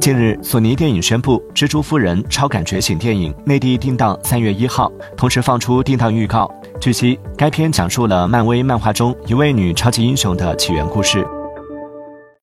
近日索尼电影宣布蜘蛛夫人超感觉醒电影内地定档三月一号同时放出定档预告。据悉该片讲述了漫威漫画中一位女超级英雄的起源故事。